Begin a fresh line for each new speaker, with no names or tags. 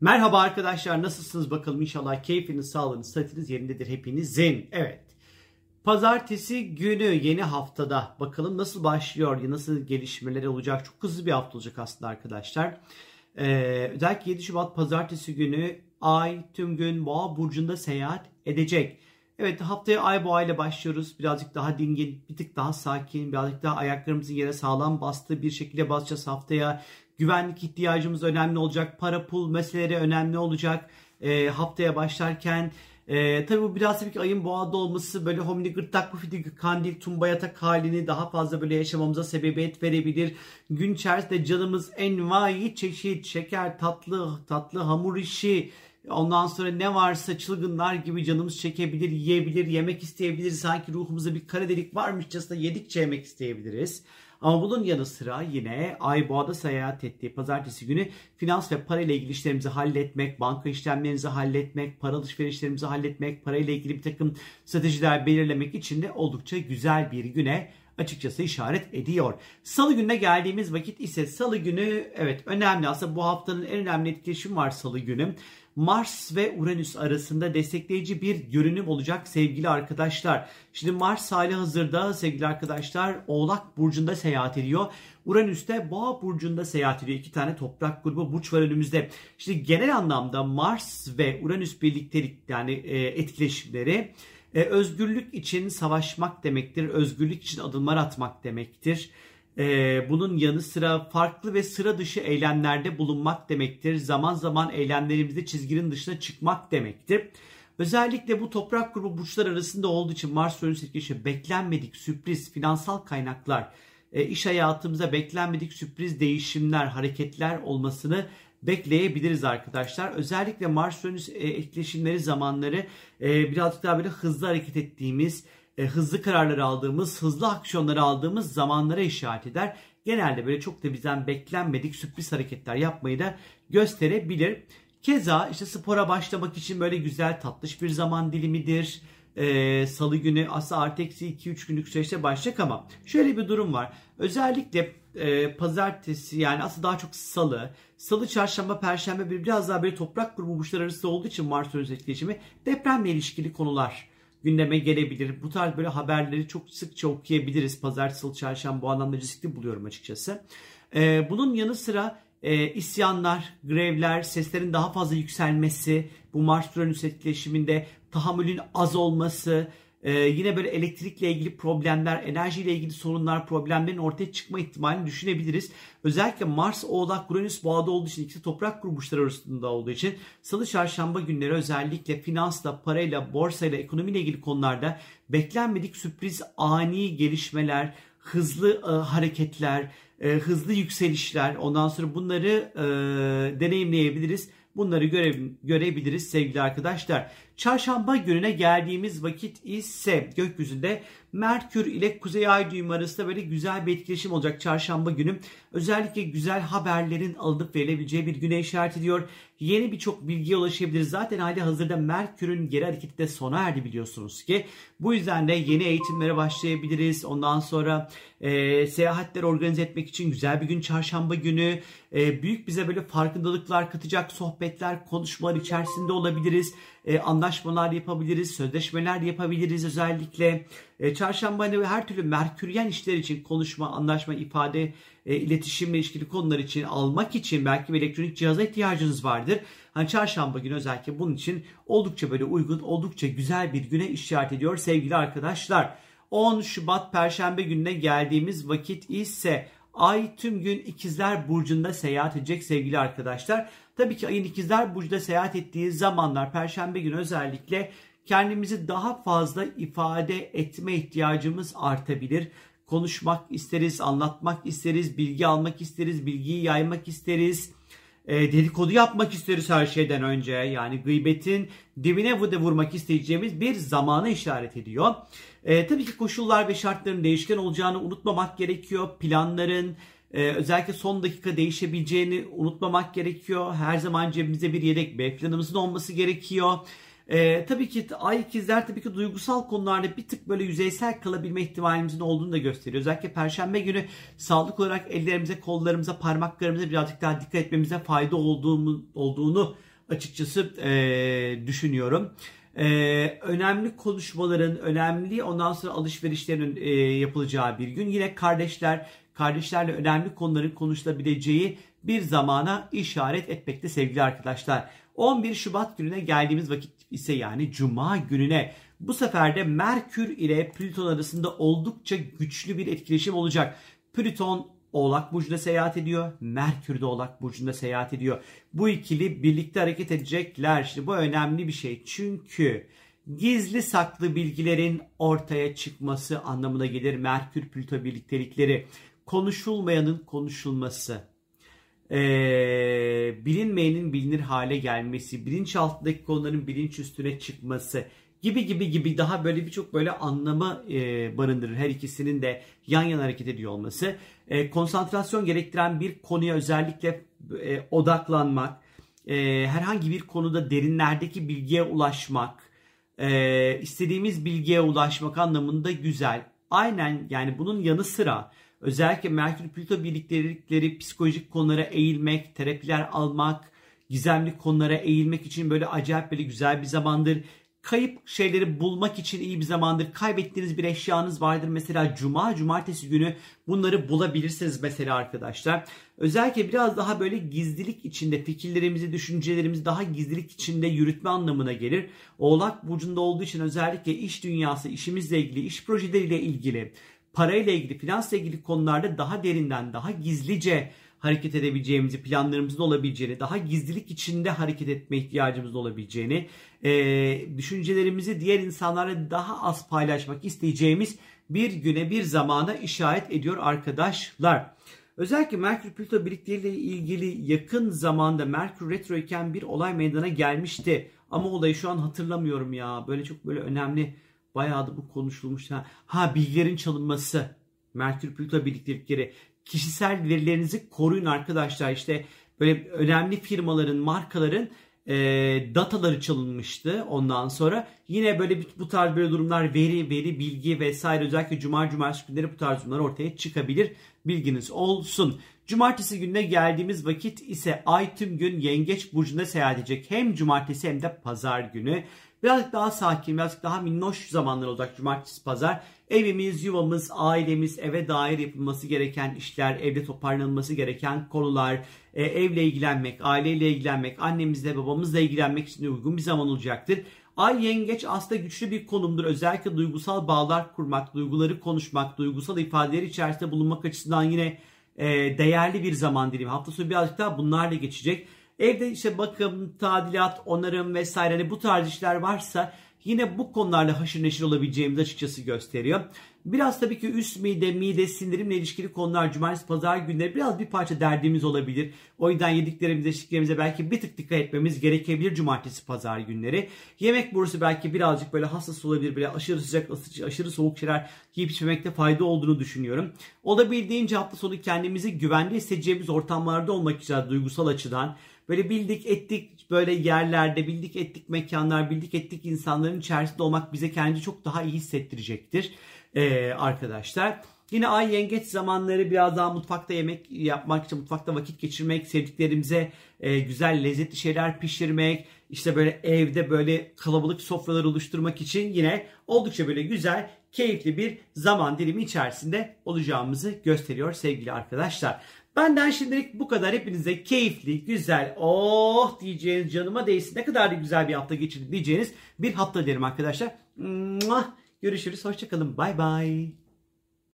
Merhaba arkadaşlar nasılsınız bakalım inşallah keyfiniz, sağlığınız, sıhhatiniz yerindedir hepinizin. Evet. Pazartesi günü yeni haftada bakalım nasıl başlıyor, nasıl gelişmeler olacak. Çok hızlı bir hafta olacak aslında arkadaşlar. Ee, özellikle 7 Şubat pazartesi günü Ay tüm gün Boğa burcunda seyahat edecek. Evet haftaya Ay Boğa ile başlıyoruz. Birazcık daha dingin, bir tık daha sakin, birazcık daha ayaklarımızın yere sağlam bastığı bir şekilde basacağız haftaya. Güvenlik ihtiyacımız önemli olacak. Para pul meseleleri önemli olacak. E, haftaya başlarken e, tabii bu biraz tabii ki ayın boğada olması böyle homini gırtlak pufidi kandil tumba yatak halini daha fazla böyle yaşamamıza sebebiyet verebilir. Gün içerisinde canımız envai çeşit şeker tatlı tatlı hamur işi Ondan sonra ne varsa çılgınlar gibi canımız çekebilir, yiyebilir, yemek isteyebilir. Sanki ruhumuzda bir kara delik varmışçasına yedikçe yemek isteyebiliriz. Ama bunun yanı sıra yine Ay Boğa'da seyahat ettiği pazartesi günü finans ve para ile ilgili işlerimizi halletmek, banka işlemlerimizi halletmek, para alışverişlerimizi halletmek, para ile ilgili bir takım stratejiler belirlemek için de oldukça güzel bir güne açıkçası işaret ediyor. Salı gününe geldiğimiz vakit ise salı günü evet önemli aslında bu haftanın en önemli etkileşimi var salı günü. Mars ve Uranüs arasında destekleyici bir görünüm olacak sevgili arkadaşlar. Şimdi Mars hali hazırda sevgili arkadaşlar Oğlak Burcu'nda seyahat ediyor. Uranüs de Boğa Burcu'nda seyahat ediyor. İki tane toprak grubu burç var önümüzde. Şimdi genel anlamda Mars ve Uranüs birliktelik yani e, etkileşimleri e, özgürlük için savaşmak demektir. Özgürlük için adımlar atmak demektir. Ee, bunun yanı sıra farklı ve sıra dışı eylemlerde bulunmak demektir. Zaman zaman eylemlerimizde çizginin dışına çıkmak demektir. Özellikle bu toprak grubu burçlar arasında olduğu için Mars Uranüs etkisi beklenmedik sürpriz finansal kaynaklar, e, iş hayatımıza beklenmedik sürpriz değişimler, hareketler olmasını bekleyebiliriz arkadaşlar. Özellikle Mars Uranüs e, etkileşimleri zamanları e, birazcık daha böyle hızlı hareket ettiğimiz e, hızlı kararları aldığımız, hızlı aksiyonları aldığımız zamanlara işaret eder. Genelde böyle çok da bizden beklenmedik sürpriz hareketler yapmayı da gösterebilir. Keza işte spora başlamak için böyle güzel tatlış bir zaman dilimidir. Ee, Salı günü aslında artı eksi 2-3 günlük süreçte başlayacak ama şöyle bir durum var. Özellikle e, pazartesi yani aslında daha çok salı, salı, çarşamba, perşembe bir biraz daha böyle toprak grubu burçlar arasında olduğu için Mars etkileşimi depremle ilişkili konular gündeme gelebilir. Bu tarz böyle haberleri çok sıkça okuyabiliriz. Pazartesi, salı, çarşamba bu anlamda riskli buluyorum açıkçası. Ee, bunun yanı sıra e, isyanlar, grevler, seslerin daha fazla yükselmesi, bu Mars-Uranüs etkileşiminde tahammülün az olması, ee, yine böyle elektrikle ilgili problemler, enerjiyle ilgili sorunlar, problemlerin ortaya çıkma ihtimalini düşünebiliriz. Özellikle Mars, Oğlak, Uranüs boğada olduğu için ikisi toprak grubuşları arasında olduğu için salı çarşamba günleri özellikle finansla, parayla, borsayla, ekonomiyle ilgili konularda beklenmedik sürpriz ani gelişmeler, hızlı e, hareketler, e, hızlı yükselişler ondan sonra bunları e, deneyimleyebiliriz. Bunları göre, görebiliriz sevgili arkadaşlar. Çarşamba gününe geldiğimiz vakit ise gökyüzünde Merkür ile Kuzey Ay düğümü arasında böyle güzel bir etkileşim olacak çarşamba günü. Özellikle güzel haberlerin alınıp verilebileceği bir güne işaret ediyor. Yeni birçok bilgiye ulaşabiliriz. Zaten hali hazırda Merkür'ün geri hareketi de sona erdi biliyorsunuz ki. Bu yüzden de yeni eğitimlere başlayabiliriz. Ondan sonra e, seyahatler organize etmek için güzel bir gün çarşamba günü. E, büyük bize böyle farkındalıklar katacak sohbetler, konuşmalar içerisinde olabiliriz e, anlaşmalar yapabiliriz, sözleşmeler yapabiliriz özellikle. E, çarşamba hani her türlü merküryen işler için konuşma, anlaşma, ifade, e, iletişimle ilişkili konular için almak için belki bir elektronik cihaza ihtiyacınız vardır. Hani çarşamba günü özellikle bunun için oldukça böyle uygun, oldukça güzel bir güne işaret ediyor sevgili arkadaşlar. 10 Şubat Perşembe gününe geldiğimiz vakit ise Ay tüm gün ikizler burcunda seyahat edecek sevgili arkadaşlar. Tabii ki ayın ikizler burcunda seyahat ettiği zamanlar perşembe günü özellikle kendimizi daha fazla ifade etme ihtiyacımız artabilir. Konuşmak isteriz, anlatmak isteriz, bilgi almak isteriz, bilgiyi yaymak isteriz. E, dedikodu yapmak isteriz her şeyden önce. Yani gıybetin dibine vurmak isteyeceğimiz bir zamana işaret ediyor. E, tabii ki koşullar ve şartların değişken olacağını unutmamak gerekiyor. Planların, ee, özellikle son dakika değişebileceğini unutmamak gerekiyor. Her zaman cebimizde bir yedek B planımızın olması gerekiyor. Ee, tabii ki ay ikizler tabii ki duygusal konularda bir tık böyle yüzeysel kalabilme ihtimalimizin olduğunu da gösteriyor. Özellikle perşembe günü sağlık olarak ellerimize, kollarımıza, parmaklarımıza birazcık daha dikkat etmemize fayda olduğunu, olduğunu açıkçası e, düşünüyorum. Ee, önemli konuşmaların, önemli ondan sonra alışverişlerin e, yapılacağı bir gün. Yine kardeşler, kardeşlerle önemli konuların konuşulabileceği bir zamana işaret etmekte sevgili arkadaşlar. 11 Şubat gününe geldiğimiz vakit ise yani Cuma gününe bu sefer de Merkür ile Plüton arasında oldukça güçlü bir etkileşim olacak. Plüton Oğlak Burcu'nda seyahat ediyor. Merkür de Oğlak Burcu'nda seyahat ediyor. Bu ikili birlikte hareket edecekler. Şimdi bu önemli bir şey. Çünkü gizli saklı bilgilerin ortaya çıkması anlamına gelir. Merkür Plüto birliktelikleri. Konuşulmayanın konuşulması. Ee, bilinmeyenin bilinir hale gelmesi. Bilinçaltındaki konuların bilinç üstüne çıkması gibi gibi gibi daha böyle birçok böyle anlamı e, barındırır. Her ikisinin de yan yana hareket ediyor olması. E, konsantrasyon gerektiren bir konuya özellikle e, odaklanmak, e, herhangi bir konuda derinlerdeki bilgiye ulaşmak, e, istediğimiz bilgiye ulaşmak anlamında güzel. Aynen yani bunun yanı sıra özellikle Merkür Plüto birliktelikleri psikolojik konulara eğilmek, terapiler almak, gizemli konulara eğilmek için böyle acayip böyle güzel bir zamandır kayıp şeyleri bulmak için iyi bir zamandır. Kaybettiğiniz bir eşyanız vardır. Mesela cuma, cumartesi günü bunları bulabilirsiniz mesela arkadaşlar. Özellikle biraz daha böyle gizlilik içinde fikirlerimizi, düşüncelerimizi daha gizlilik içinde yürütme anlamına gelir. Oğlak burcunda olduğu için özellikle iş dünyası, işimizle ilgili, iş projeleriyle ilgili, parayla ilgili, finansla ilgili konularda daha derinden, daha gizlice hareket edebileceğimizi, planlarımızın olabileceğini, daha gizlilik içinde hareket etme ihtiyacımız olabileceğini, e, düşüncelerimizi diğer insanlarla daha az paylaşmak isteyeceğimiz bir güne, bir zamana işaret ediyor arkadaşlar. Özellikle Merkür Plüto birlikteliğiyle ilgili yakın zamanda Merkür retro iken bir olay meydana gelmişti. Ama olayı şu an hatırlamıyorum ya. Böyle çok böyle önemli bayağı da bu konuşulmuş. Ha, ha bilgilerin çalınması. Merkür Plüto birliktelikleri kişisel verilerinizi koruyun arkadaşlar. İşte böyle önemli firmaların, markaların e, dataları çalınmıştı ondan sonra. Yine böyle bu tarz böyle durumlar veri, veri, bilgi vesaire özellikle cuma cumartesi günleri bu tarz durumlar ortaya çıkabilir. Bilginiz olsun. Cumartesi gününe geldiğimiz vakit ise ay tüm gün yengeç burcunda seyahat edecek. Hem cumartesi hem de pazar günü. Birazcık daha sakin, birazcık daha minnoş zamanlar olacak cumartesi pazar. Evimiz, yuvamız, ailemiz, eve dair yapılması gereken işler, evde toparlanması gereken konular, e, evle ilgilenmek, aileyle ilgilenmek, annemizle, babamızla ilgilenmek için uygun bir zaman olacaktır. Ay yengeç aslında güçlü bir konumdur. Özellikle duygusal bağlar kurmak, duyguları konuşmak, duygusal ifadeler içerisinde bulunmak açısından yine e, değerli bir zaman dilimi. Hafta sonu birazcık daha bunlarla geçecek. Evde işte bakım, tadilat, onarım vesaire hani bu tarz işler varsa yine bu konularla haşır neşir olabileceğimizi açıkçası gösteriyor. Biraz tabii ki üst mide, mide, sindirimle ilişkili konular cumartesi, pazar günleri biraz bir parça derdimiz olabilir. O yüzden yediklerimize, içtiklerimize belki bir tık dikkat etmemiz gerekebilir cumartesi, pazar günleri. Yemek borusu belki birazcık böyle hassas olabilir. Böyle aşırı sıcak, aşırı soğuk şeyler yiyip içmemekte fayda olduğunu düşünüyorum. Olabildiğince hafta sonu kendimizi güvende hissedeceğimiz ortamlarda olmak için duygusal açıdan Böyle bildik ettik böyle yerlerde, bildik ettik mekanlar, bildik ettik insanların içerisinde olmak bize kendi çok daha iyi hissettirecektir ee, arkadaşlar. Yine ay yengeç zamanları biraz daha mutfakta yemek yapmak için mutfakta vakit geçirmek, sevdiklerimize e, güzel lezzetli şeyler pişirmek, işte böyle evde böyle kalabalık sofralar oluşturmak için yine oldukça böyle güzel, keyifli bir zaman dilimi içerisinde olacağımızı gösteriyor sevgili arkadaşlar. Benden şimdilik bu kadar. Hepinize keyifli, güzel, oh diyeceğiniz canıma değsin. Ne kadar da güzel bir hafta geçirdi diyeceğiniz bir hafta dilerim arkadaşlar. Görüşürüz. Hoşçakalın. Bay bay.